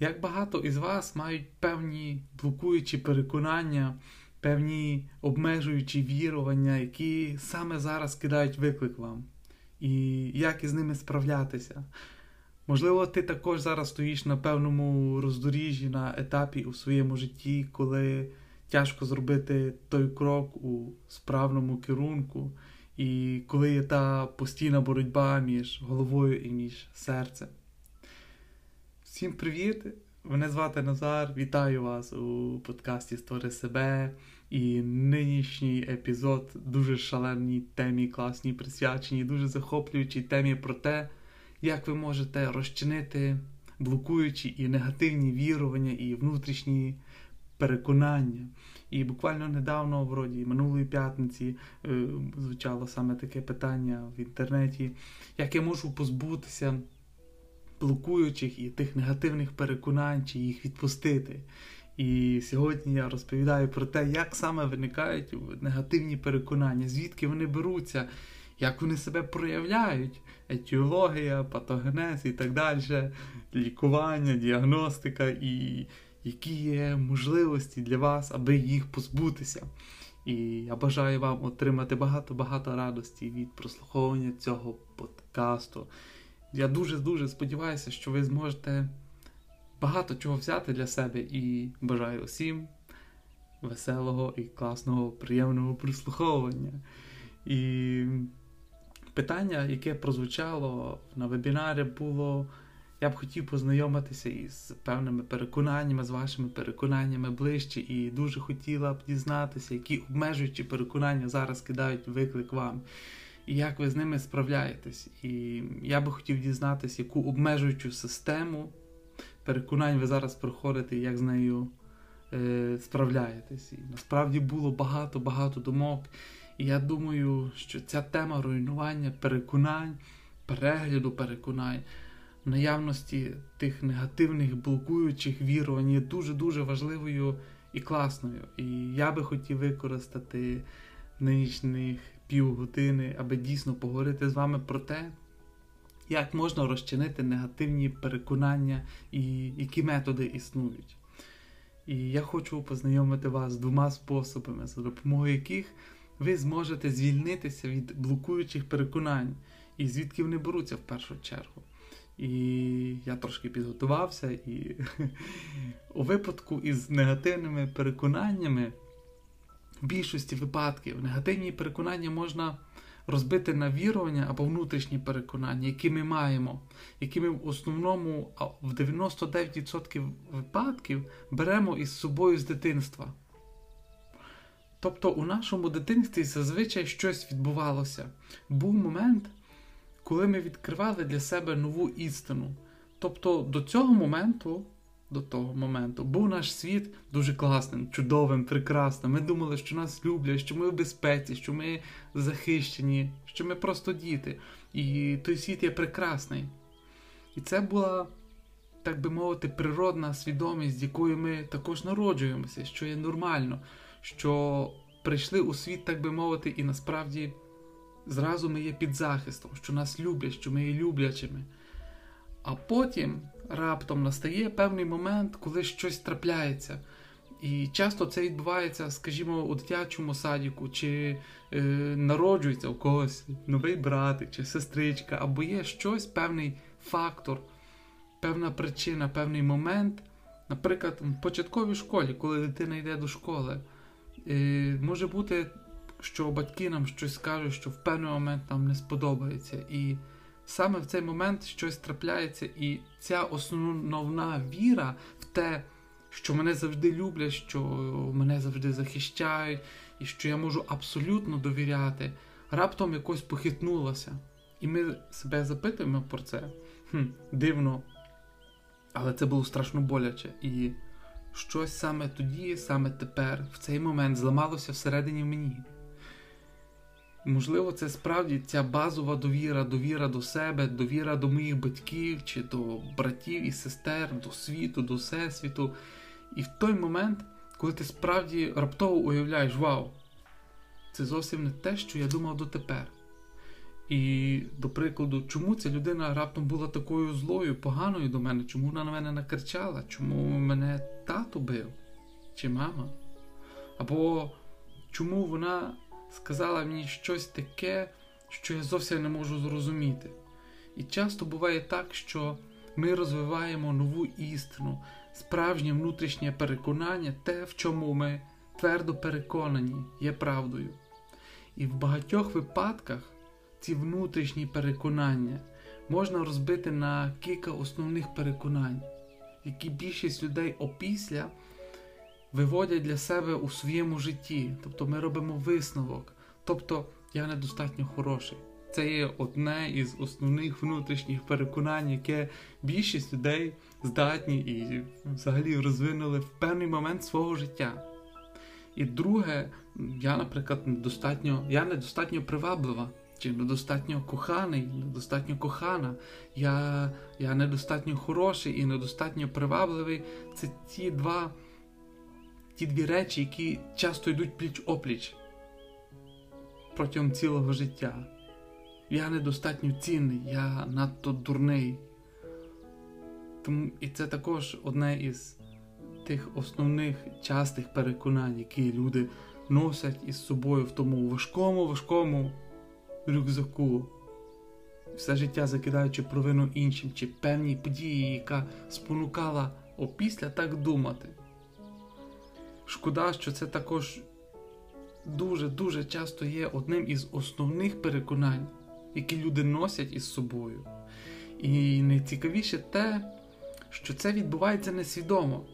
Як багато із вас мають певні блокуючі переконання, певні обмежуючі вірування, які саме зараз кидають виклик вам, і як із ними справлятися? Можливо, ти також зараз стоїш на певному роздоріжжі на етапі у своєму житті, коли тяжко зробити той крок у справному керунку, і коли є та постійна боротьба між головою і між серцем. Всім привіт! Мене звати Назар. Вітаю вас у подкасті Створи себе. І нинішній епізод дуже шаленій темі, класній, присвяченій, дуже захоплюючій темі про те, як ви можете розчинити блокуючі і негативні вірування і внутрішні переконання. І буквально недавно, вроді минулої п'ятниці, е, звучало саме таке питання в інтернеті, як я можу позбутися блокуючих і тих негативних переконань, чи їх відпустити. І сьогодні я розповідаю про те, як саме виникають негативні переконання, звідки вони беруться, як вони себе проявляють, етіологія, патогенез і так далі, лікування, діагностика, і які є можливості для вас, аби їх позбутися. І я бажаю вам отримати багато-багато радості від прослуховування цього подкасту. Я дуже-дуже сподіваюся, що ви зможете багато чого взяти для себе і бажаю усім веселого і класного, приємного прислуховування. І питання, яке прозвучало на вебінарі, було. Я б хотів познайомитися із певними переконаннями, з вашими переконаннями ближче, і дуже хотіла б дізнатися, які обмежуючі переконання зараз кидають виклик вам і як ви з ними справляєтесь. І я би хотів дізнатися, яку обмежуючу систему переконань ви зараз проходите і як з нею е, справляєтесь. І насправді було багато-багато думок. І я думаю, що ця тема руйнування переконань, перегляду переконань, наявності тих негативних блокуючих вірувань є дуже-дуже важливою і класною. І я би хотів використати нинішніх півгодини, аби дійсно поговорити з вами про те, як можна розчинити негативні переконання і які методи існують. І я хочу познайомити вас з двома способами, за допомогою яких ви зможете звільнитися від блокуючих переконань, і звідки вони беруться в першу чергу. І я трошки підготувався, і у випадку із негативними переконаннями в більшості випадків негативні переконання можна розбити на вірування або внутрішні переконання, які ми маємо, які ми в основному в 99% випадків беремо із собою з дитинства. Тобто у нашому дитинстві зазвичай щось відбувалося. Був момент, коли ми відкривали для себе нову істину. Тобто до цього моменту до того моменту. Був наш світ дуже класним, чудовим, прекрасним. Ми думали, що нас люблять, що ми в безпеці, що ми захищені, що ми просто діти. І той світ є прекрасний. І це була, так би мовити, природна свідомість, з якою ми також народжуємося, що є нормально, що прийшли у світ, так би мовити, і насправді зразу ми є під захистом, що нас люблять, що ми є люблячими. А потім раптом настає певний момент, коли щось трапляється. І часто це відбувається, скажімо, у дитячому садіку, чи е, народжується у когось новий братик чи сестричка, або є щось, певний фактор, певна причина, певний момент. Наприклад, в початковій школі, коли дитина йде до школи, е, може бути, що батьки нам щось скажуть, що в певний момент нам не сподобається. І саме в цей момент щось трапляється, і ця основна віра в те, що мене завжди люблять, що мене завжди захищають, і що я можу абсолютно довіряти, раптом якось похитнулася. І ми себе запитуємо про це. Хм, Дивно. Але це було страшно боляче. І щось саме тоді, саме тепер, в цей момент зламалося всередині мені. Можливо, це справді ця базова довіра, довіра до себе, довіра до моїх батьків чи до братів і сестер, до світу, до всесвіту. І в той момент, коли ти справді раптово уявляєш, вау, це зовсім не те, що я думав дотепер. І, до прикладу, чому ця людина раптом була такою злою, поганою до мене? Чому вона на мене накричала? Чому мене тато бив? Чи мама? Або чому вона сказала мені щось таке, що я зовсім не можу зрозуміти? І часто буває так, що ми розвиваємо нову істину, справжнє внутрішнє переконання, те, в чому ми твердо переконані, є правдою. І в багатьох випадках ці внутрішні переконання можна розбити на кілька основних переконань, які більшість людей опісля виводять для себе у своєму житті. Тобто ми робимо висновок. Тобто я недостатньо хороший. Це є одне із основних внутрішніх переконань, яке більшість людей здатні і взагалі розвинули в певний момент свого життя. І друге, я, наприклад, недостатньо, я недостатньо приваблива, чи недостатньо коханий, недостатньо кохана, я я недостатньо хороший і недостатньо привабливий. Це ті два, ті дві речі, які часто йдуть пліч опліч протягом цілого життя. Я недостатньо цінний, я надто дурний. Тому І це також одне із тих основних частих переконань, які люди носять із собою в тому важкому, важкому рюкзаку, все життя закидаючи провину іншим чи певній події, яка спонукала опісля так думати. Шкода, що це також дуже-дуже часто є одним із основних переконань, які люди носять із собою. І найцікавіше те, що це відбувається несвідомо.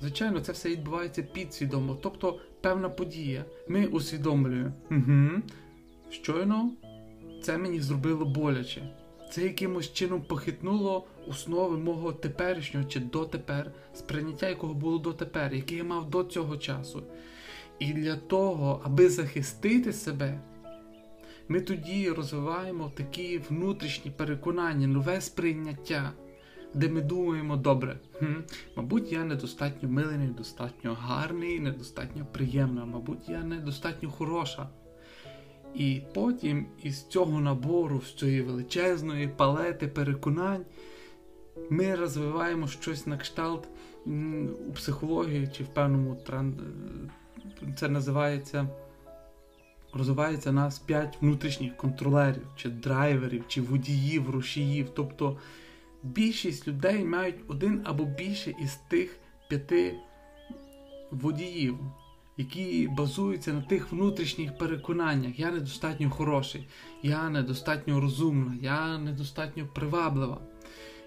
Звичайно, це все відбувається підсвідомо, тобто певна подія. Ми усвідомлюємо, угу, щойно це мені зробило боляче. Це якимось чином похитнуло основи мого теперішнього чи дотепер, сприйняття якого було дотепер, яке я мав до цього часу. І для того, аби захистити себе, ми тоді розвиваємо такі внутрішні переконання, нове сприйняття де ми думаємо, добре, хм, мабуть, я недостатньо милий, недостатньо гарний, недостатньо приємна, мабуть, я недостатньо хороша. І потім із цього набору, з цієї величезної палети переконань, ми розвиваємо щось на кшталт у психології чи в певному це називається. Розвивається нас п'ять внутрішніх контролерів, чи драйверів, чи водіїв, рушіїв. Тобто більшість людей мають один або більше із тих п'яти водіїв, які базуються на тих внутрішніх переконаннях. Я недостатньо хороший, я недостатньо розумна, я недостатньо приваблива.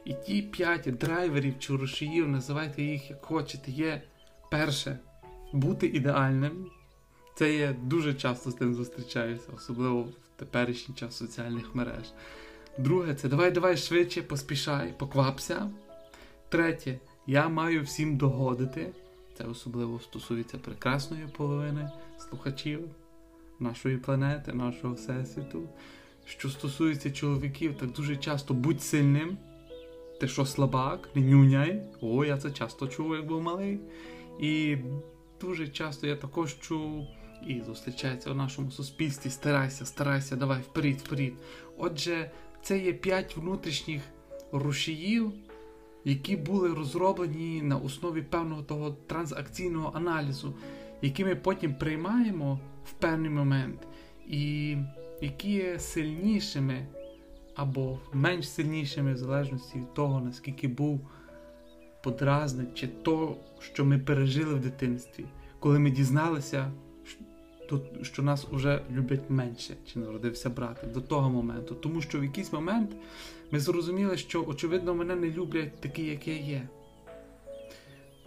І ті п'ять драйверів чи рушіїв, називайте їх як хочете, є перше бути ідеальним. Це є дуже часто з тим зустрічаюся, особливо в теперішній час соціальних мереж. Друге, це давай, давай швидше, поспішай, поквапся. Третє, я маю всім догодити. Це особливо стосується прекрасної половини слухачів нашої планети, нашого всесвіту. Що стосується чоловіків, так дуже часто будь сильним. Ти що слабак, не нюняй. О, я це часто чув, як був малий. І дуже часто я також чув і зустрічається у нашому суспільстві. Старайся, старайся, давай вперед, вперед. Отже, це є п'ять внутрішніх рушіїв, які були розроблені на основі певного того транзакційного аналізу, які ми потім приймаємо в певний момент, і які є сильнішими або менш сильнішими, в залежності від того, наскільки був подразник, чи то, що ми пережили в дитинстві, коли ми дізналися що нас вже люблять менше, чи народився брати до того моменту. Тому що в якийсь момент ми зрозуміли, що, очевидно, мене не люблять такий, як я є.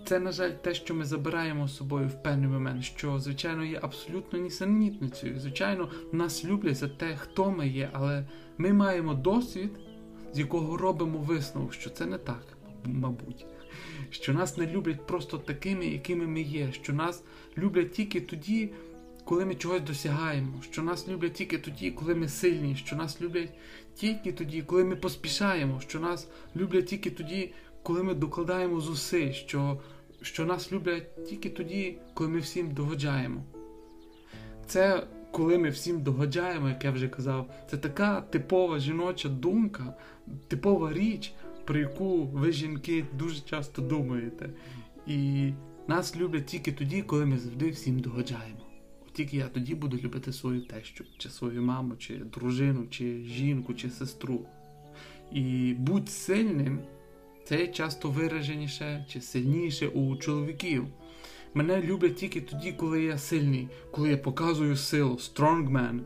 Це, на жаль, те, що ми забираємо з собою в певний момент, що, звичайно, є абсолютно нісенітницею. Звичайно, нас люблять за те, хто ми є, але ми маємо досвід, з якого робимо висновок, що це не так, мабуть. Що нас не люблять просто такими, якими ми є, що нас люблять тільки тоді, коли ми чогось досягаємо, що нас люблять тільки тоді, коли ми сильні, що нас люблять тільки тоді, коли ми поспішаємо, що нас люблять тільки тоді, коли ми докладаємо зусиль, що, що нас люблять тільки тоді, коли ми всім догоджаємо. Це коли ми всім догоджаємо, як я вже казав, це така типова жіноча думка, типова річ, про яку ви жінки дуже часто думаєте. І нас люблять тільки тоді, коли ми завжди всім догоджаємо. От тільки я тоді буду любити свою тещу, чи свою маму, чи дружину, чи жінку, чи сестру. І будь сильним, це часто вираженіше чи сильніше у чоловіків. Мене люблять тільки тоді, коли я сильний, коли я показую силу, Strongman,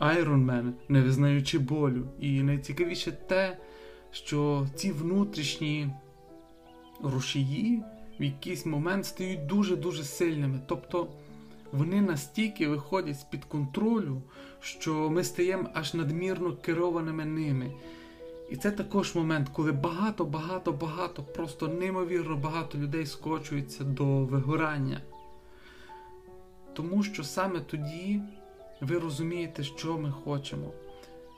Iron Man, не визнаючи болю. І найцікавіше те, що ці внутрішні рушії в якийсь момент стають дуже-дуже сильними. Тобто вони настільки виходять з-під контролю, що ми стаємо аж надмірно керованими ними. І це також момент, коли багато-багато-багато, просто неймовірно багато людей скочується до вигорання. Тому що саме тоді ви розумієте, що ми хочемо.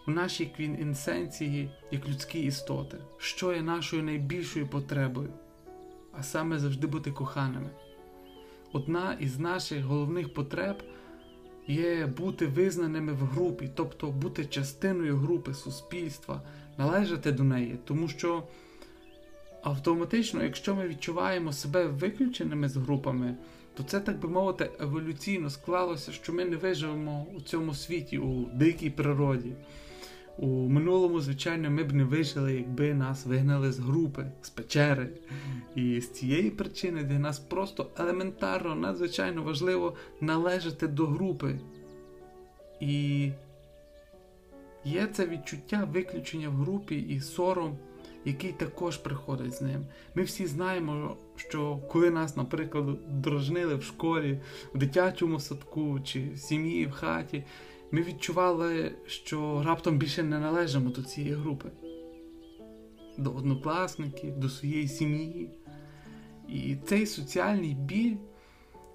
В нашій квінінсенції, як людські істоти, що є нашою найбільшою потребою, а саме завжди бути коханими. Одна із наших головних потреб є бути визнаними в групі, тобто бути частиною групи суспільства, належати до неї, тому що автоматично, якщо ми відчуваємо себе виключеними з групами, то це, так би мовити, еволюційно склалося, що ми не виживемо у цьому світі, у дикій природі. У минулому, звичайно, ми б не вижили, якби нас вигнали з групи, з печери. І з цієї причини для нас просто елементарно, надзвичайно важливо належати до групи. І є це відчуття виключення в групі і сором, який також приходить з ним. Ми всі знаємо, що коли нас, наприклад, дражнили в школі, в дитячому садку чи в сім'ї, в хаті, ми відчували, що раптом більше не належимо до цієї групи, до однокласників, до своєї сім'ї. І цей соціальний біль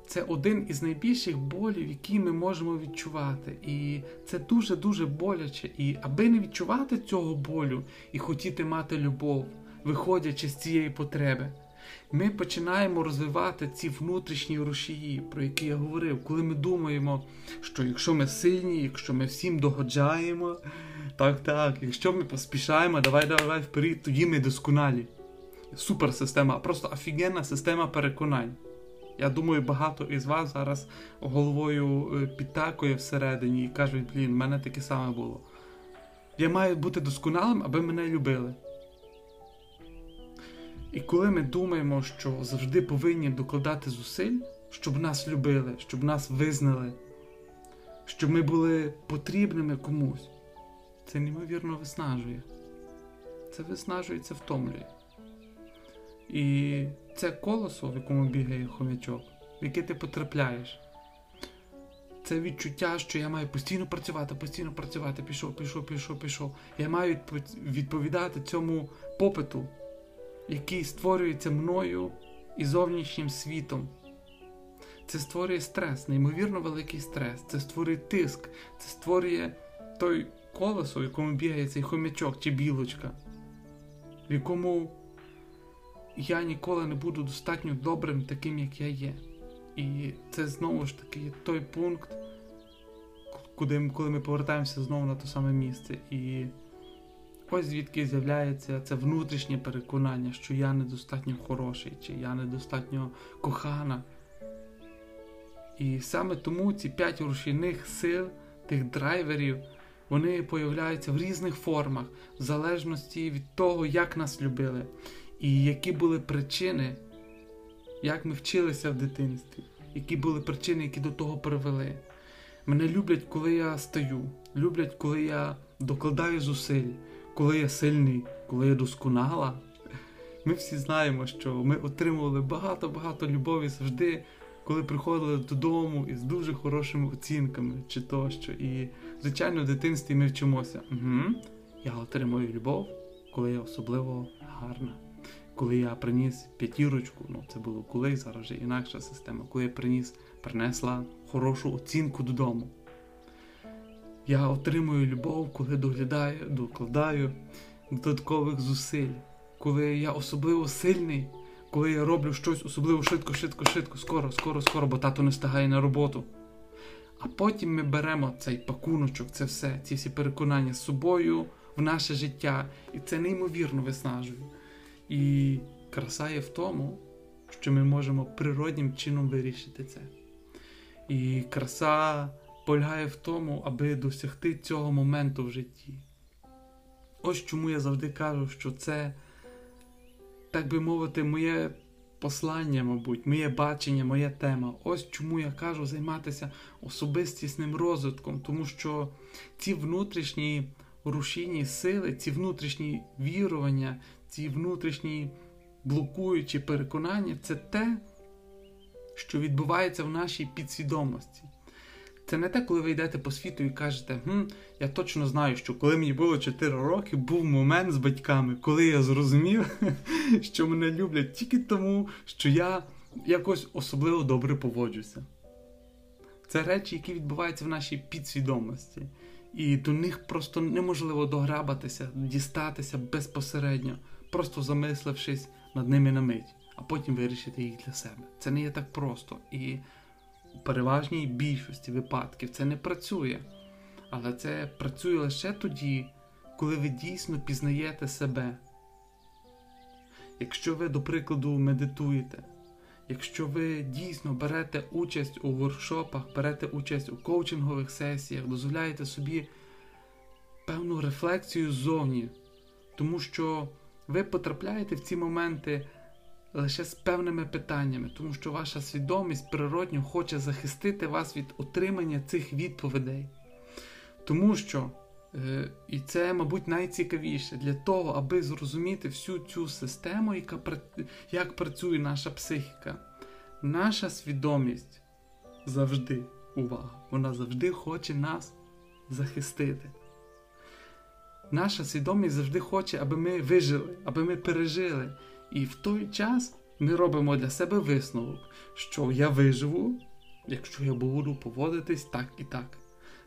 це один із найбільших болів, які ми можемо відчувати. І це дуже-дуже боляче. І аби не відчувати цього болю і хотіти мати любов, виходячи з цієї потреби, ми починаємо розвивати ці внутрішні рушії, про які я говорив, коли ми думаємо, що якщо ми сильні, якщо ми всім догоджаємо, так, так, якщо ми поспішаємо, давай, давай вперед, тоді ми досконалі. Супер система, просто офігенна система переконань. Я думаю, багато із вас зараз головою е, підтакує всередині і кажуть, блін, в мене таке саме було. Я маю бути досконалим, аби мене любили. І коли ми думаємо, що завжди повинні докладати зусиль, щоб нас любили, щоб нас визнали, щоб ми були потрібними комусь, це неймовірно виснажує. Це виснажує, це втомлює. І це колесо, в якому бігає хомячок, в яке ти потрапляєш. Це відчуття, що я маю постійно працювати, постійно працювати, пішов, пішов, пішов, пішов. Я маю відповідати цьому попиту, який створюється мною і зовнішнім світом. Це створює стрес, неймовірно великий стрес. Це створює тиск, це створює той колесо, в якому бігає цей хомячок чи білочка, в якому я ніколи не буду достатньо добрим, таким, як я є. І це знову ж таки той пункт, куди коли ми повертаємося знову на те саме місце. І ось звідки з'являється це внутрішнє переконання, що я недостатньо хороший, чи я недостатньо кохана. І саме тому ці п'ять рушійних сил, тих драйверів, вони появляються в різних формах, в залежності від того, як нас любили. І які були причини, як ми вчилися в дитинстві, які були причини, які до того привели. Мене люблять, коли я стаю, люблять, коли я докладаю зусиль, коли я сильний, коли я досконала. Ми всі знаємо, що ми отримували багато-багато любові завжди, коли приходили додому із дуже хорошими оцінками чи тощо. І, звичайно, в дитинстві ми вчимося. Угу, Я отримую любов, коли я особливо гарна коли я приніс п'ятірочку, ну це було колись, зараз вже інакша система, коли я приніс, принесла хорошу оцінку додому. Я отримую любов, коли доглядаю, докладаю додаткових зусиль, коли я особливо сильний, коли я роблю щось особливо швидко, швидко, швидко, скоро, скоро, скоро, бо тато не встигає на роботу. А потім ми беремо цей пакуночок, це все, ці всі переконання з собою в наше життя. І це неймовірно виснажує. І краса є в тому, що ми можемо природнім чином вирішити це. І краса полягає в тому, аби досягти цього моменту в житті. Ось чому я завжди кажу, що це, так би мовити, моє послання, мабуть, моє бачення, моя тема. Ось чому я кажу займатися особистісним розвитком, тому що ці внутрішні рушійні сили, ці внутрішні вірування, ці внутрішні блокуючі переконання це те, що відбувається в нашій підсвідомості. Це не те, коли ви йдете по світу і кажете, хм, я точно знаю, що коли мені було 4 роки, був момент з батьками, коли я зрозумів, що мене люблять тільки тому, що я якось особливо добре поводжуся. Це речі, які відбуваються в нашій підсвідомості. І до них просто неможливо дограбатися, дістатися безпосередньо, просто замислившись над ними на мить, а потім вирішити їх для себе. Це не є так просто. І у переважній більшості випадків це не працює. Але це працює лише тоді, коли ви дійсно пізнаєте себе. Якщо ви, до прикладу, медитуєте, якщо ви дійсно берете участь у воркшопах, берете участь у коучингових сесіях, дозволяєте собі певну рефлексію ззовні, тому що ви потрапляєте в ці моменти лише з певними питаннями, тому що ваша свідомість природньо хоче захистити вас від отримання цих відповідей. Тому що, е, і це, мабуть, найцікавіше для того, аби зрозуміти всю цю систему, яка як працює наша психіка. Наша свідомість завжди, увага, вона завжди хоче нас захистити. Наша свідомість завжди хоче, аби ми вижили, аби ми пережили. І в той час ми робимо для себе висновок, що я виживу, якщо я буду поводитись так і так.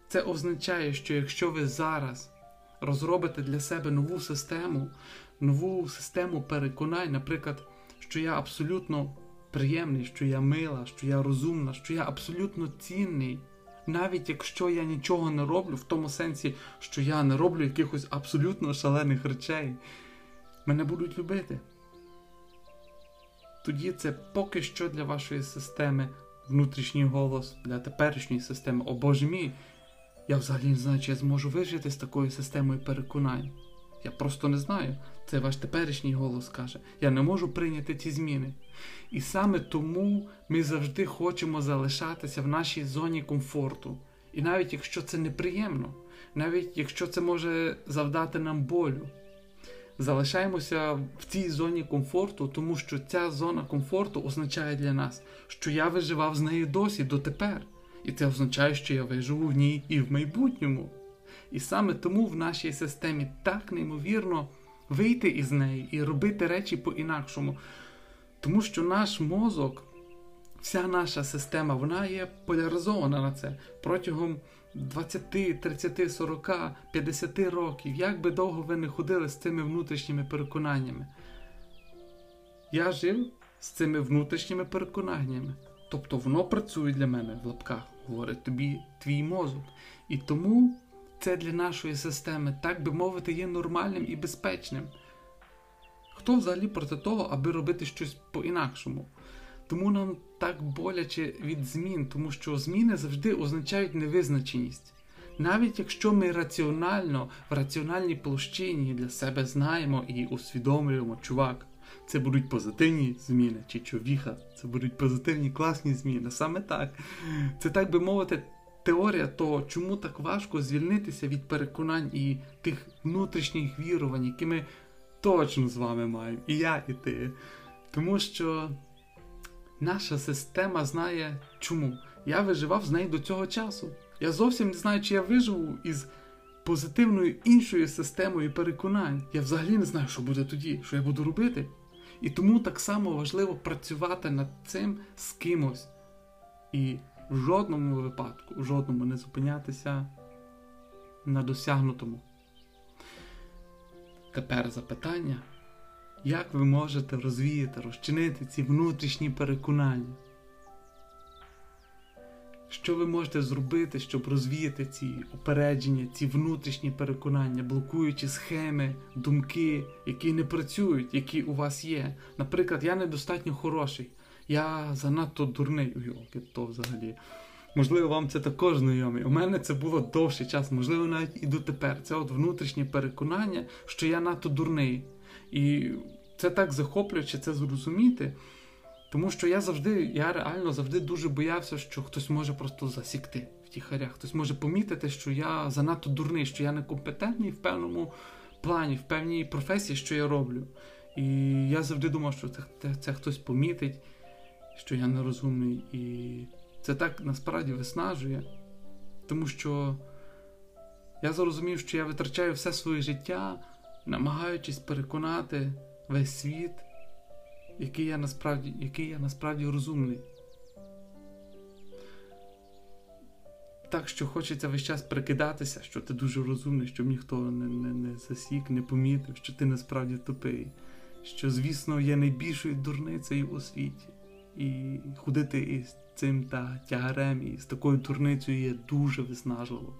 Це означає, що якщо ви зараз розробите для себе нову систему, нову систему переконань, наприклад, що я абсолютно приємний, що я мила, що я розумна, що я абсолютно цінний, навіть якщо я нічого не роблю, в тому сенсі, що я не роблю якихось абсолютно шалених речей, мене будуть любити тоді це поки що для вашої системи внутрішній голос, для теперішньої системи, о Боже мій, я взагалі не знаю, чи я зможу вижити з такою системою переконань. Я просто не знаю. Це ваш теперішній голос каже. Я не можу прийняти ці зміни. І саме тому ми завжди хочемо залишатися в нашій зоні комфорту. І навіть якщо це неприємно, навіть якщо це може завдати нам болю залишаємося в цій зоні комфорту, тому що ця зона комфорту означає для нас, що я виживав з нею досі дотепер. І це означає, що я виживу в ній і в майбутньому. І саме тому в нашій системі так неймовірно вийти із неї і робити речі по-інакшому. Тому що наш мозок, вся наша система, вона є поляризована на це протягом 20, 30, 40, 50 років, як би довго ви не ходили з цими внутрішніми переконаннями. Я жив з цими внутрішніми переконаннями. Тобто воно працює для мене в лапках, говорить тобі твій мозок. І тому це для нашої системи, так би мовити, є нормальним і безпечним. Хто взагалі проти того, аби робити щось по-інакшому? Тому нам так боляче від змін, тому що зміни завжди означають невизначеність. Навіть якщо ми раціонально в раціональній площині для себе знаємо і усвідомлюємо, чувак, це будуть позитивні зміни, чи човіха, це будуть позитивні класні зміни. Саме так. Це так би мовити, теорія того, чому так важко звільнитися від переконань і тих внутрішніх вірувань, які ми точно з вами маємо, і я, і ти. Тому що Наша система знає чому. Я виживав з нею до цього часу. Я зовсім не знаю, чи я виживу із позитивною іншою системою переконань. Я взагалі не знаю, що буде тоді, що я буду робити. І тому так само важливо працювати над цим з кимось. І в жодному випадку, в жодному не зупинятися на досягнутому. Тепер запитання. Як ви можете розвіяти, розчинити ці внутрішні переконання? Що ви можете зробити, щоб розвіяти ці упередження, ці внутрішні переконання, блокуючи схеми, думки, які не працюють, які у вас є. Наприклад, я недостатньо хороший, я занадто дурний. Йолки, то взагалі. Можливо, вам це також знайомий. У мене це було довший час, можливо, навіть і дотепер. Це от внутрішнє переконання, що я надто дурний. І це так захоплююче це зрозуміти. Тому що я завжди, я реально завжди дуже боявся, що хтось може просто засікти в тіхарях, хтось може помітити, що я занадто дурний, що я некомпетентний в певному плані, в певній професії, що я роблю. І я завжди думав, що це, це, це хтось помітить, що я нерозумний. І це так насправді виснажує, тому що я зрозумів, що я витрачаю все своє життя, намагаючись переконати весь світ який я насправді який я насправді розумний. Так що хочеться весь час прикидатися, що ти дуже розумний, щоб ніхто не не, не засік, не помітив, що ти насправді тупий, що, звісно, є найбільшою дурницею у світі. І ходити із цим та тягарем, і з такою дурницею є дуже виснажливо.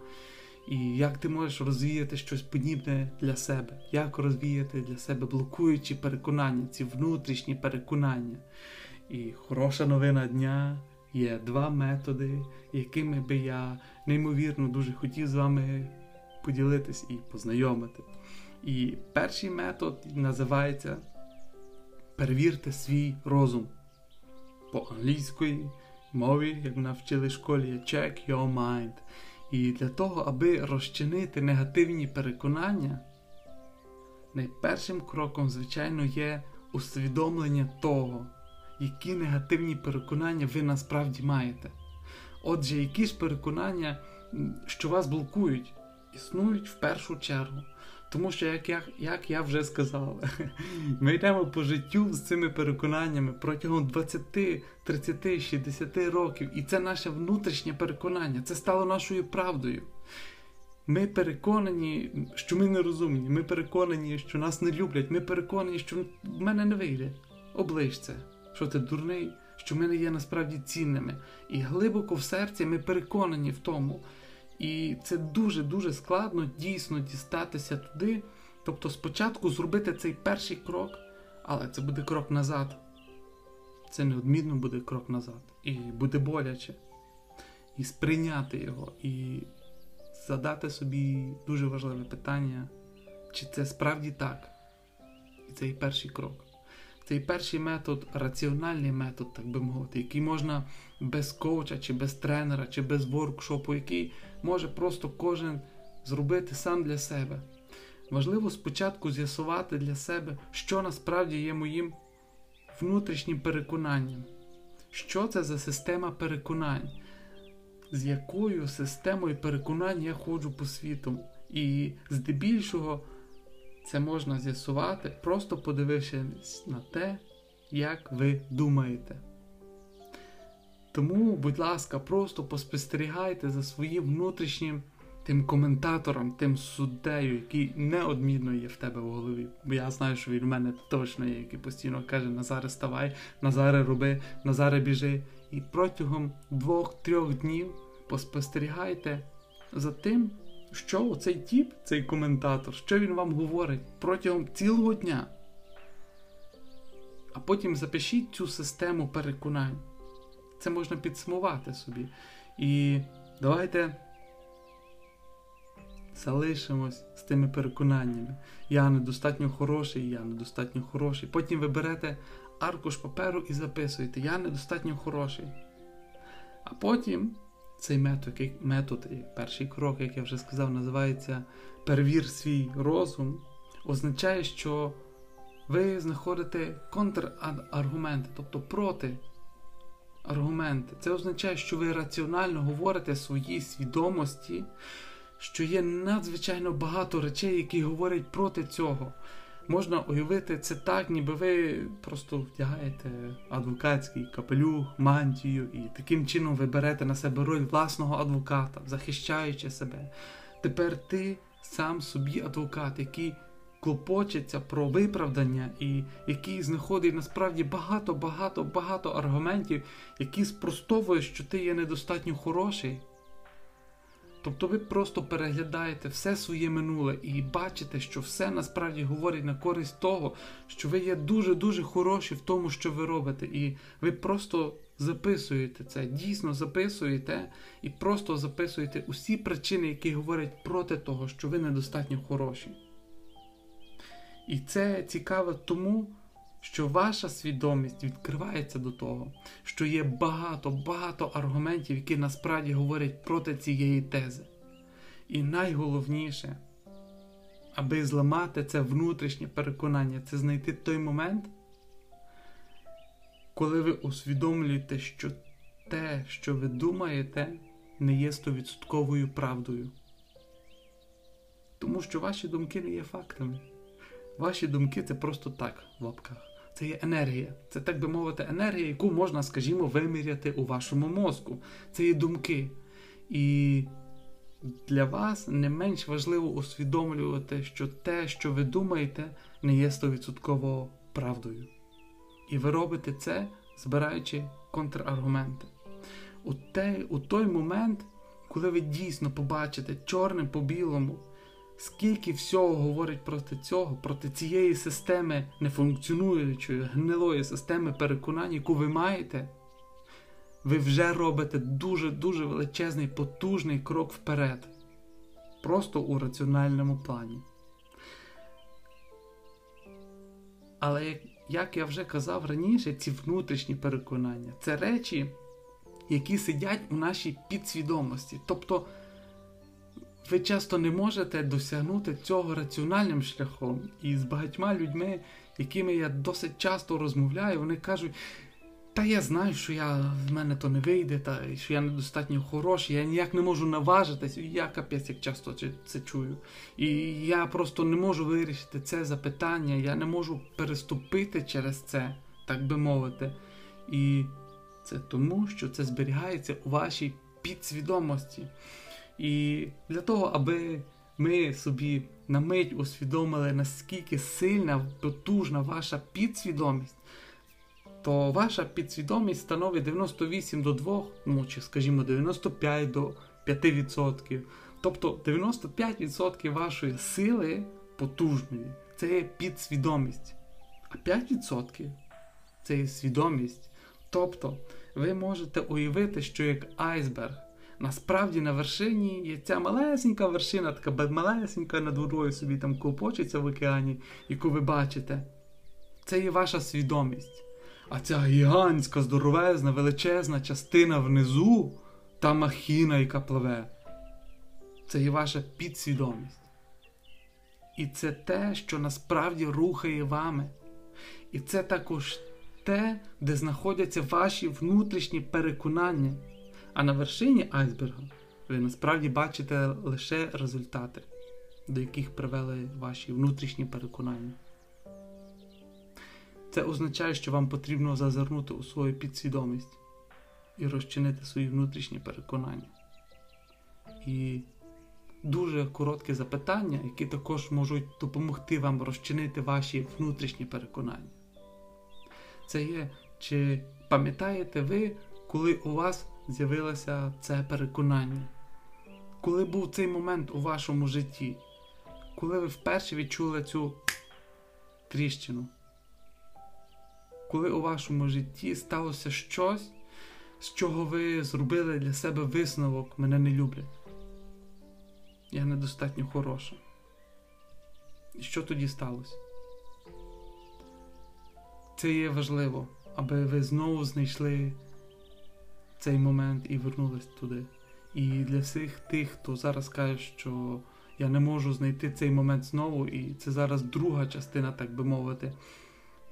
І як ти можеш розвіяти щось подібне для себе? Як розвіяти для себе блокуючі переконання, ці внутрішні переконання? І хороша новина дня є два методи, якими би я неймовірно дуже хотів з вами поділитись і познайомити. І перший метод називається Перевірте свій розум. По англійської мові, як навчили в школі, є check your mind. І для того, аби розчинити негативні переконання, найпершим кроком, звичайно, є усвідомлення того, які негативні переконання ви насправді маєте. Отже, які ж переконання, що вас блокують, існують в першу чергу. Тому що, як я як я вже сказав, ми йдемо по життю з цими переконаннями протягом 20, 30, 60 років, і це наше внутрішнє переконання, це стало нашою правдою. Ми переконані, що ми нерозумні, ми переконані, що нас не люблять, ми переконані, що в мене не вийде. Оближ це, що ти дурний, що ми не є насправді цінними. І глибоко в серці ми переконані в тому. І це дуже-дуже складно дійсно дістатися туди. Тобто, спочатку зробити цей перший крок, але це буде крок назад. Це неодмінно буде крок назад. І буде боляче. І сприйняти його, і задати собі дуже важливе питання, чи це справді так. І це і перший крок. Цей перший метод раціональний метод, так би мовити, який можна без коуча, чи без тренера, чи без воркшопу, який може просто кожен зробити сам для себе. Важливо спочатку з'ясувати для себе, що насправді є моїм внутрішнім переконанням. Що це за система переконань, з якою системою переконань я ходжу по світу. І здебільшого це можна з'ясувати, просто подивившись на те, як ви думаєте. Тому, будь ласка, просто поспостерігайте за своїм внутрішнім тим коментатором, тим суддею, який неодмінно є в тебе в голові. Бо я знаю, що він в мене точно є, який постійно каже: Назаре, ставай, Назаре роби, Назаре біжи. І протягом двох-трьох днів поспостерігайте за тим, що цей тіп, цей коментатор, що він вам говорить протягом цілого дня. А потім запишіть цю систему переконань. Це можна підсумувати собі. І давайте залишимось з тими переконаннями. Я недостатньо хороший, я недостатньо хороший. Потім ви берете аркуш паперу і записуєте, я недостатньо хороший. А потім цей метод, метод, перший крок, як я вже сказав, називається перевір свій розум, означає, що ви знаходите контраргументи, тобто проти аргументи. Це означає, що ви раціонально говорите своїй свідомості, що є надзвичайно багато речей, які говорять проти цього. Можна уявити це так, ніби ви просто вдягаєте адвокатський капелюх, мантію, і таким чином ви берете на себе роль власного адвоката, захищаючи себе. Тепер ти сам собі адвокат, який клопочеться про виправдання, і який знаходить насправді багато, багато, багато аргументів, які спростовують, що ти є недостатньо хороший. Тобто ви просто переглядаєте все своє минуле і бачите, що все насправді говорить на користь того, що ви є дуже-дуже хороші в тому, що ви робите, і ви просто записуєте це, дійсно записуєте і просто записуєте усі причини, які говорять проти того, що ви недостатньо хороші. І це цікаво тому, що ваша свідомість відкривається до того, що є багато-багато аргументів, які насправді говорять проти цієї тези. І найголовніше, аби зламати це внутрішнє переконання, це знайти той момент, коли ви усвідомлюєте, що те, що ви думаєте, не є стовідсотковою правдою. Тому що ваші думки не є фактами. Ваші думки це просто так в лапках. Це є енергія. Це, так би мовити, енергія, яку можна, скажімо, виміряти у вашому мозку. Це є думки. І для вас не менш важливо усвідомлювати, що те, що ви думаєте, не є стовідсотково правдою. І ви робите це, збираючи контраргументи. У, те, у той момент, коли ви дійсно побачите чорним по білому, скільки всього говорить проти цього, проти цієї системи нефункціонуючої, гнилої системи переконань, яку ви маєте, ви вже робите дуже-дуже величезний, потужний крок вперед. Просто у раціональному плані. Але як я вже казав раніше, ці внутрішні переконання це речі, які сидять у нашій підсвідомості. Тобто ви часто не можете досягнути цього раціональним шляхом. І з багатьма людьми, якими я досить часто розмовляю, вони кажуть. Та я знаю, що я в мене то не вийде, та що я недостатньо хороший, я ніяк не можу наважитись, я капець як часто це чую. І я просто не можу вирішити це запитання, я не можу переступити через це, так би мовити. І це тому, що це зберігається у вашій підсвідомості. І для того, аби ми собі на мить усвідомили, наскільки сильна, потужна ваша підсвідомість то ваша підсвідомість становить 98 до 2, ну чи, скажімо, 95 до 5%. Тобто 95% вашої сили потужної це є підсвідомість. А 5% це є свідомість. Тобто ви можете уявити, що як айсберг. Насправді на вершині є ця малесенька вершина, така малесенька над водою собі там копочиться в океані, яку ви бачите. Це є ваша свідомість. А ця гігантська, здоровезна, величезна частина внизу та махіна, яка пливе. Це є ваша підсвідомість. І це те, що насправді рухає вами. І це також те, де знаходяться ваші внутрішні переконання. А на вершині айсберга ви насправді бачите лише результати, до яких привели ваші внутрішні переконання. Це означає, що вам потрібно зазирнути у свою підсвідомість і розчинити свої внутрішні переконання. І дуже коротке запитання, які також можуть допомогти вам розчинити ваші внутрішні переконання. Це є, чи пам'ятаєте ви, коли у вас з'явилося це переконання? Коли був цей момент у вашому житті, коли ви вперше відчули цю тріщину? коли у вашому житті сталося щось, з чого ви зробили для себе висновок, мене не люблять. Я недостатньо хороша. І що тоді сталося? Це є важливо, аби ви знову знайшли цей момент і вернулись туди. І для всіх тих, хто зараз каже, що я не можу знайти цей момент знову, і це зараз друга частина, так би мовити.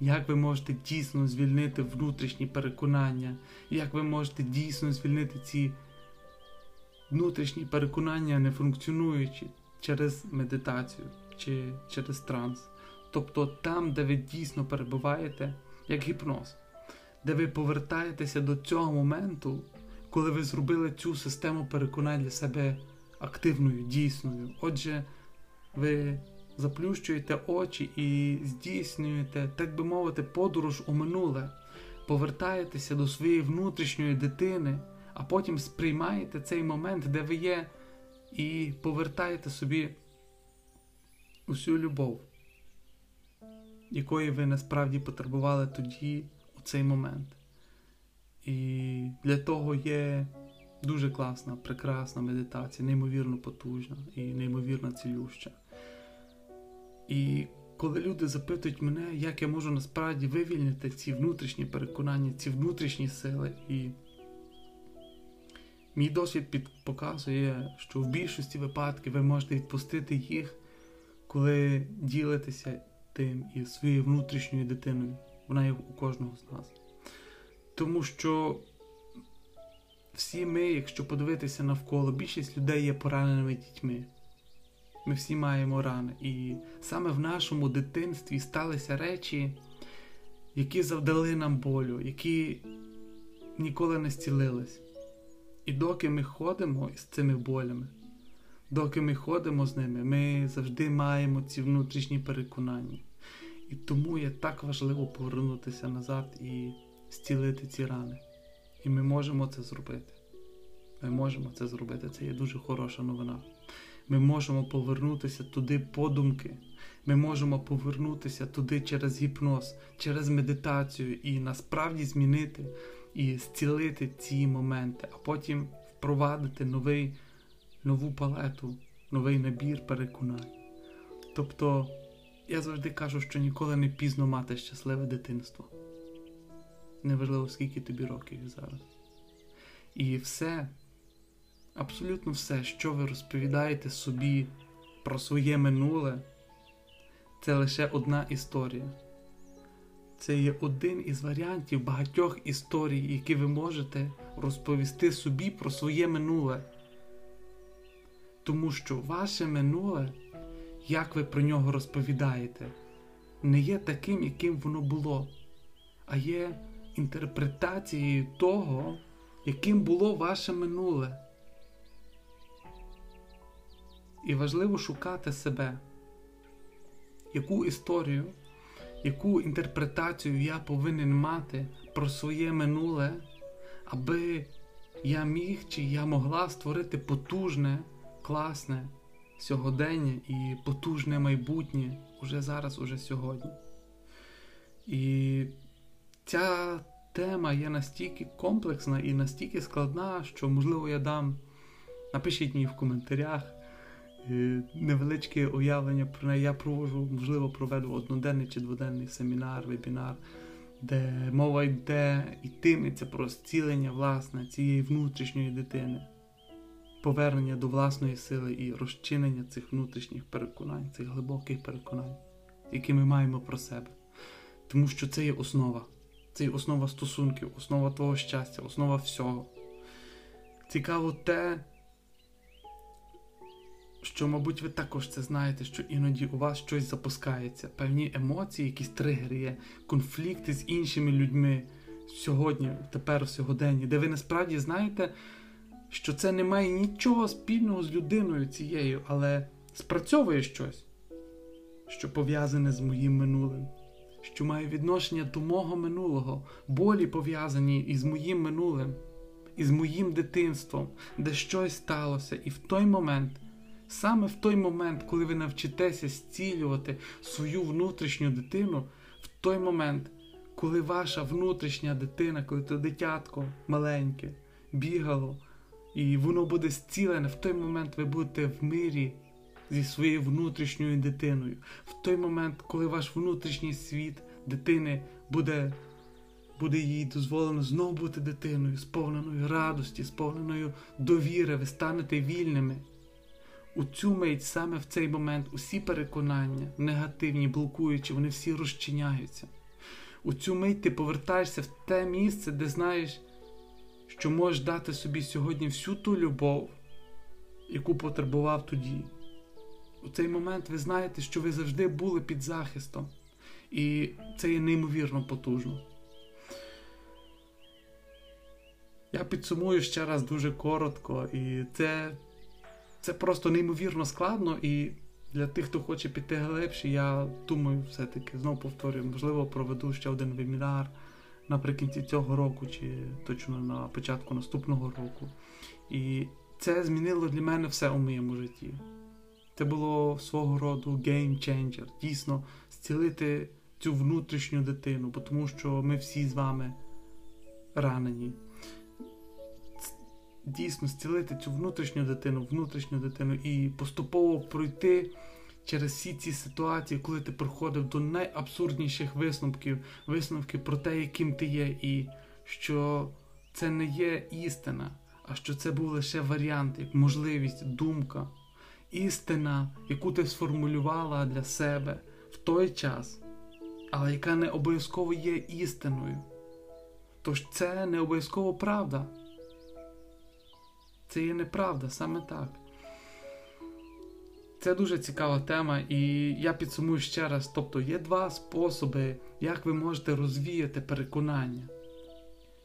Як ви можете дійсно звільнити внутрішні переконання? Як ви можете дійсно звільнити ці внутрішні переконання, не функціонуючи через медитацію чи через транс? Тобто там, де ви дійсно перебуваєте, як гіпноз, де ви повертаєтеся до цього моменту, коли ви зробили цю систему переконань для себе активною, дійсною. Отже, ви заплющуєте очі і здійснюєте, так би мовити, подорож у минуле, повертаєтеся до своєї внутрішньої дитини, а потім сприймаєте цей момент, де ви є, і повертаєте собі усю любов, якої ви насправді потребували тоді, цей момент. І для того є дуже класна, прекрасна медитація, неймовірно потужна і неймовірно цілюща. І коли люди запитують мене, як я можу насправді вивільнити ці внутрішні переконання, ці внутрішні сили, і мій досвід показує, що в більшості випадків ви можете відпустити їх, коли ділитеся тим і своєю внутрішньою дитиною. Вона є у кожного з нас. Тому що всі ми, якщо подивитися навколо, більшість людей є пораненими дітьми. Ми всі маємо рани. І саме в нашому дитинстві сталися речі, які завдали нам болю, які ніколи не зцілились. І доки ми ходимо з цими болями, доки ми ходимо з ними, ми завжди маємо ці внутрішні переконання. І тому є так важливо повернутися назад і зцілити ці рани. І ми можемо це зробити. Ми можемо це зробити. Це є дуже хороша новина. Ми можемо повернутися туди подумки. Ми можемо повернутися туди через гіпноз, через медитацію і насправді змінити і зцілити ці моменти, а потім впровадити новий, нову палету, новий набір переконань. Тобто, я завжди кажу, що ніколи не пізно мати щасливе дитинство. Неважливо, скільки тобі років зараз. І все, абсолютно все, що ви розповідаєте собі про своє минуле, це лише одна історія. Це є один із варіантів багатьох історій, які ви можете розповісти собі про своє минуле. Тому що ваше минуле, як ви про нього розповідаєте, не є таким, яким воно було, а є інтерпретацією того, яким було ваше минуле. І важливо шукати себе, яку історію, яку інтерпретацію я повинен мати про своє минуле, аби я міг чи я могла створити потужне, класне сьогодення і потужне майбутнє уже зараз, уже сьогодні. І ця тема є настільки комплексна і настільки складна, що, можливо, я дам. Напишіть мені в коментарях е, невеличке уявлення про неї. Я провожу, можливо, проведу одноденний чи дводенний семінар, вебінар, де мова йде йтиметься про зцілення власне цієї внутрішньої дитини, повернення до власної сили і розчинення цих внутрішніх переконань, цих глибоких переконань, які ми маємо про себе. Тому що це є основа. Це є основа стосунків, основа твого щастя, основа всього. Цікаво те, що, мабуть, ви також це знаєте, що іноді у вас щось запускається, певні емоції, якісь тригери є, конфлікти з іншими людьми сьогодні, тепер у сьогоденні, де ви насправді знаєте, що це не має нічого спільного з людиною цією, але спрацьовує щось, що пов'язане з моїм минулим що має відношення до мого минулого, болі пов'язані із моїм минулим, із моїм дитинством, де щось сталося. І в той момент, саме в той момент, коли ви навчитеся зцілювати свою внутрішню дитину, в той момент, коли ваша внутрішня дитина, коли то дитятко маленьке, бігало, і воно буде зцілене, в той момент ви будете в мирі зі своєю внутрішньою дитиною. В той момент, коли ваш внутрішній світ дитини буде буде їй дозволено знову бути дитиною, сповненою радості, сповненою довіри, ви станете вільними. У цю мить, саме в цей момент, усі переконання, негативні, блокуючі, вони всі розчиняються. У цю мить ти повертаєшся в те місце, де знаєш, що можеш дати собі сьогодні всю ту любов, яку потребував тоді. У цей момент ви знаєте, що ви завжди були під захистом. І це є неймовірно потужно. Я підсумую ще раз дуже коротко, і це це просто неймовірно складно. І для тих, хто хоче піти глибше, я думаю, все-таки знову повторюю, можливо, проведу ще один вебінар наприкінці цього року, чи точно на початку наступного року. І це змінило для мене все у моєму житті. Це було свого роду changer. Дійсно, зцілити цю внутрішню дитину, бо тому що ми всі з вами ранені. Дійсно, зцілити цю внутрішню дитину, внутрішню дитину і поступово пройти через всі ці ситуації, коли ти приходив до найабсурдніших висновків, висновків про те, яким ти є, і що це не є істина, а що це був лише варіант, як можливість, думка, істина, яку ти сформулювала для себе в той час, але яка не обов'язково є істиною. Тож це не обов'язково правда. Це є неправда саме так. Це дуже цікава тема, і я підсумую ще раз. Тобто є два способи, як ви можете розвіяти переконання,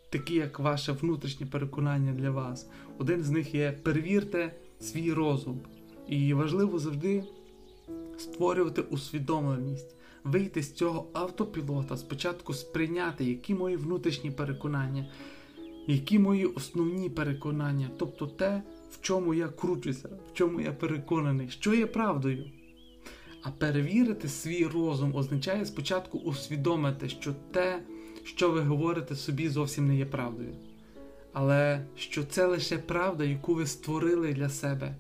такі як ваше внутрішнє переконання для вас. Один з них є перевірте свій розум. І важливо завжди створювати усвідомленість, вийти з цього автопілота, спочатку сприйняти, які мої внутрішні переконання, які мої основні переконання, тобто те в чому я кручуся, в чому я переконаний, що є правдою. А перевірити свій розум означає спочатку усвідомити, що те, що ви говорите собі, зовсім не є правдою. Але що це лише правда, яку ви створили для себе.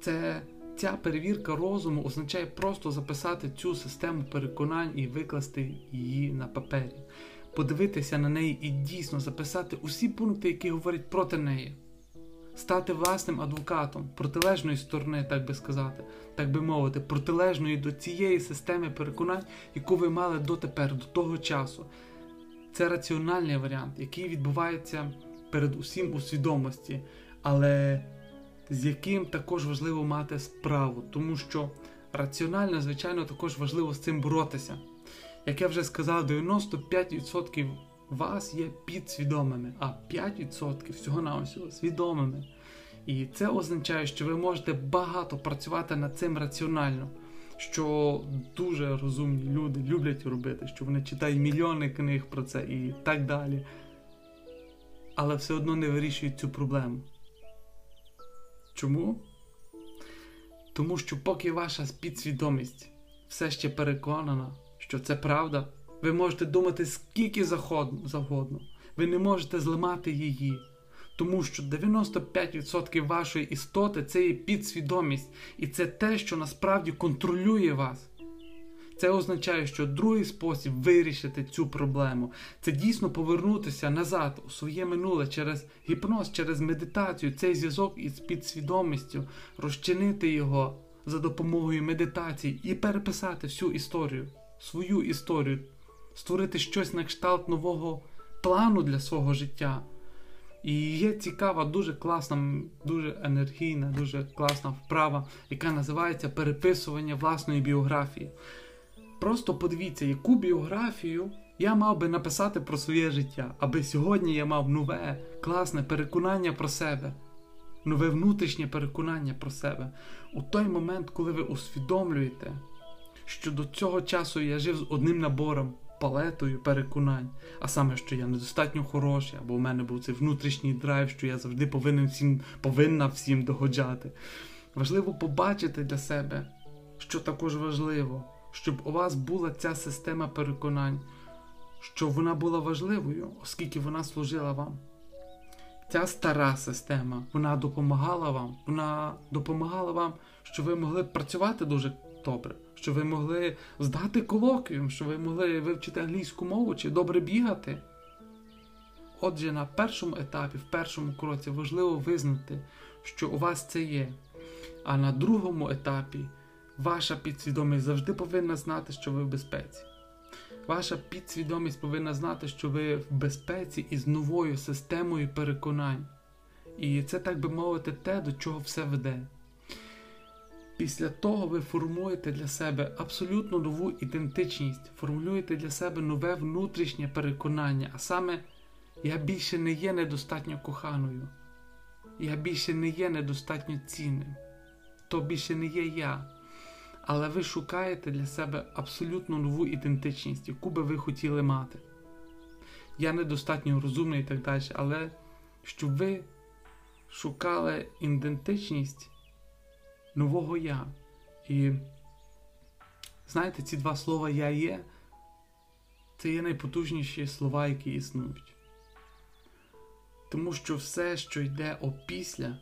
Це Ця перевірка розуму означає просто записати цю систему переконань і викласти її на папері, подивитися на неї і дійсно записати усі пункти, які говорять проти неї стати власним адвокатом протилежної сторони, так би сказати, так би мовити, протилежної до цієї системи переконань, яку ви мали дотепер, до того часу. Це раціональний варіант, який відбувається перед усім у свідомості, але з яким також важливо мати справу, тому що раціонально, звичайно, також важливо з цим боротися. Як я вже сказав, 95% вас є підсвідомими, а 5% всього-навсього свідомими. І це означає, що ви можете багато працювати над цим раціонально, що дуже розумні люди люблять робити, що вони читають мільйони книг про це і так далі. Але все одно не вирішують цю проблему. Чому? Тому що поки ваша підсвідомість все ще переконана, що це правда. Ви можете думати скільки завгодно. Ви не можете зламати її. Тому що 95% вашої істоти це є підсвідомість, і це те, що насправді контролює вас. Це означає, що другий спосіб вирішити цю проблему це дійсно повернутися назад у своє минуле через гіпноз, через медитацію, цей зв'язок із підсвідомістю, розчинити його за допомогою медитації і переписати всю історію, свою історію створити щось на кшталт нового плану для свого життя. І є цікава, дуже класна, дуже енергійна, дуже класна вправа, яка називається переписування власної біографії. Просто подивіться, яку біографію я мав би написати про своє життя, аби сьогодні я мав нове, класне переконання про себе, нове внутрішнє переконання про себе. У той момент, коли ви усвідомлюєте, що до цього часу я жив з одним набором палетою переконань, а саме, що я недостатньо хороший, або в мене був цей внутрішній драйв, що я завжди повинен всім, повинна всім догоджати. Важливо побачити для себе, що також важливо, щоб у вас була ця система переконань, що вона була важливою, оскільки вона служила вам. Ця стара система, вона допомагала вам, вона допомагала вам, щоб ви могли працювати дуже добре що ви могли здати колоквіум, що ви могли вивчити англійську мову чи добре бігати. Отже, на першому етапі, в першому кроці важливо визнати, що у вас це є. А на другому етапі ваша підсвідомість завжди повинна знати, що ви в безпеці. Ваша підсвідомість повинна знати, що ви в безпеці із новою системою переконань. І це, так би мовити, те, до чого все веде. Після того ви формуєте для себе абсолютно нову ідентичність, формулюєте для себе нове внутрішнє переконання, а саме я більше не є недостатньо коханою, я більше не є недостатньо цінним, то більше не є я. але ви шукаєте для себе абсолютно нову ідентичність, яку би ви хотіли мати. Я недостатньо розумний і так далі, але щоб ви шукали ідентичність нового я. І знаєте, ці два слова я є це є найпотужніші слова, які існують. Тому що все, що йде опісля,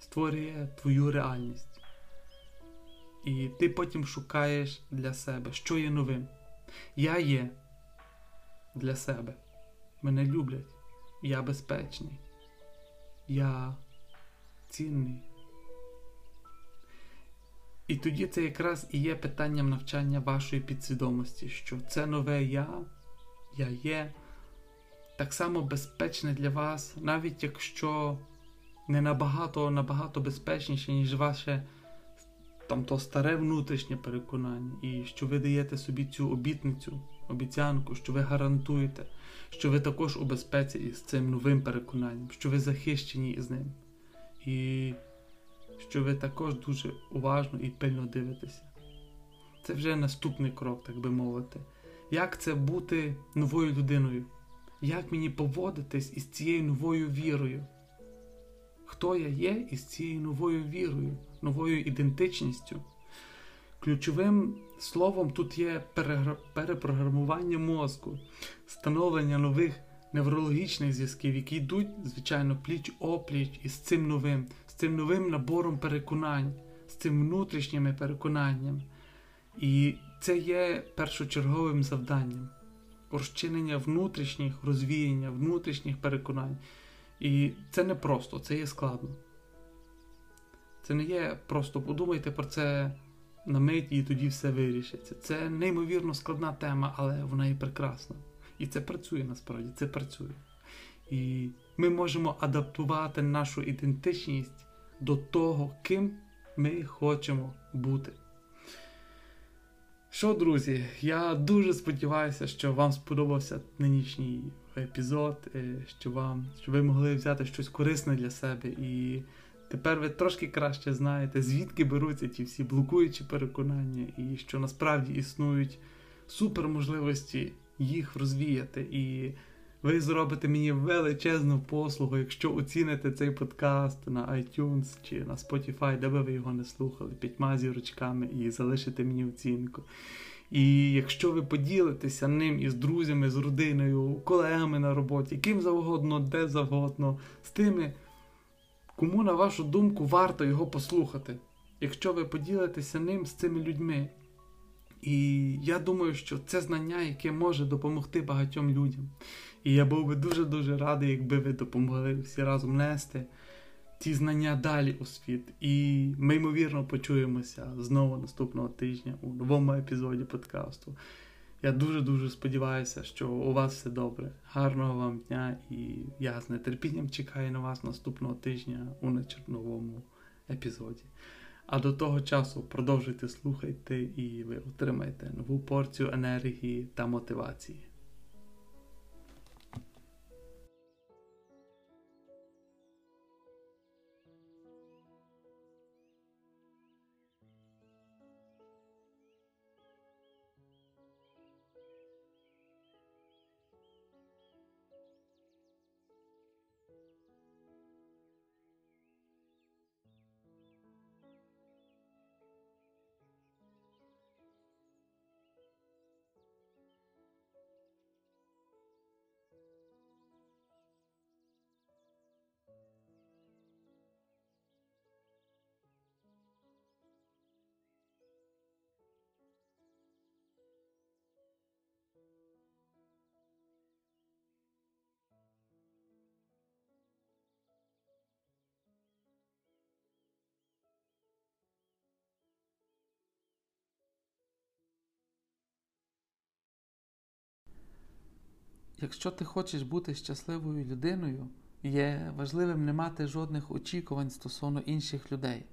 створює твою реальність. І ти потім шукаєш для себе, що є новим. Я є для себе. Мене люблять. Я безпечний. Я цінний. І тоді це якраз і є питанням навчання вашої підсвідомості, що це нове я, я є так само безпечне для вас, навіть якщо не набагато набагато безпечніше, ніж ваше там то старе внутрішнє переконання, і що ви даєте собі цю обітницю, обіцянку, що ви гарантуєте, що ви також у безпеці із цим новим переконанням, що ви захищені із ним. І що ви також дуже уважно і пильно дивитеся. Це вже наступний крок, так би мовити. Як це бути новою людиною? Як мені поводитись із цією новою вірою? Хто я є із цією новою вірою, новою ідентичністю? Ключовим словом тут є перепрограмування мозку, становлення нових неврологічних зв'язків, які йдуть, звичайно, пліч опліч із цим новим, цим новим набором переконань, з цим внутрішніми переконанням. І це є першочерговим завданням розчинення внутрішніх розвіяння, внутрішніх переконань. І це не просто, це є складно. Це не є просто подумайте про це на мить і тоді все вирішиться. Це неймовірно складна тема, але вона і прекрасна. І це працює насправді, це працює. І ми можемо адаптувати нашу ідентичність до того, ким ми хочемо бути. Що, друзі, я дуже сподіваюся, що вам сподобався нинішній епізод, е, що вам, що ви могли взяти щось корисне для себе. І тепер ви трошки краще знаєте, звідки беруться ті всі блокуючі переконання, і що насправді існують суперможливості їх розвіяти. І ви зробите мені величезну послугу, якщо оціните цей подкаст на iTunes чи на Spotify, де би ви його не слухали, п'ятьма зірочками і залишите мені оцінку. І якщо ви поділитеся ним із друзями, з родиною, колегами на роботі, ким завгодно, де завгодно, з тими, кому, на вашу думку, варто його послухати. Якщо ви поділитеся ним з цими людьми, і я думаю, що це знання, яке може допомогти багатьом людям. І я був би дуже-дуже радий, якби ви допомогли всі разом нести ці знання далі у світ. І ми, ймовірно, почуємося знову наступного тижня у новому епізоді подкасту. Я дуже-дуже сподіваюся, що у вас все добре. Гарного вам дня, і я з нетерпінням чекаю на вас наступного тижня у новому епізоді. А до того часу продовжуйте слухати, і ви отримаєте нову порцію енергії та мотивації. Якщо ти хочеш бути щасливою людиною, є важливим не мати жодних очікувань стосовно інших людей.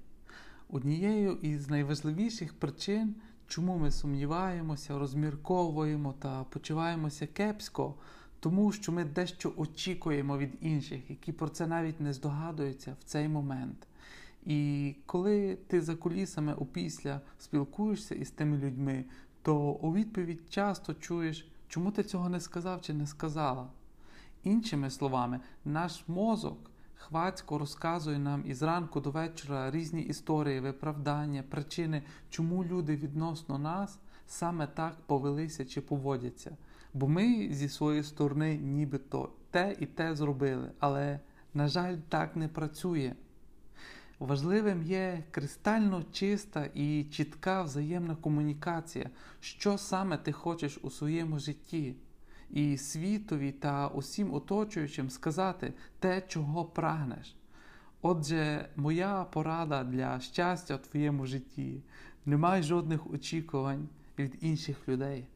Однією із найважливіших причин, чому ми сумніваємося, розмірковуємо та почуваємося кепсько, тому що ми дещо очікуємо від інших, які про це навіть не здогадуються в цей момент. І коли ти за кулісами опісля спілкуєшся із тими людьми, то у відповідь часто чуєш, чому ти цього не сказав чи не сказала. Іншими словами, наш мозок хвацько розказує нам із ранку до вечора різні історії, виправдання, причини, чому люди відносно нас саме так повелися чи поводяться. Бо ми зі своєї сторони нібито те і те зробили, але, на жаль, так не працює. Важливим є кристально чиста і чітка взаємна комунікація, що саме ти хочеш у своєму житті, і світові та усім оточуючим сказати те, чого прагнеш. Отже, моя порада для щастя в твоєму житті не май жодних очікувань від інших людей.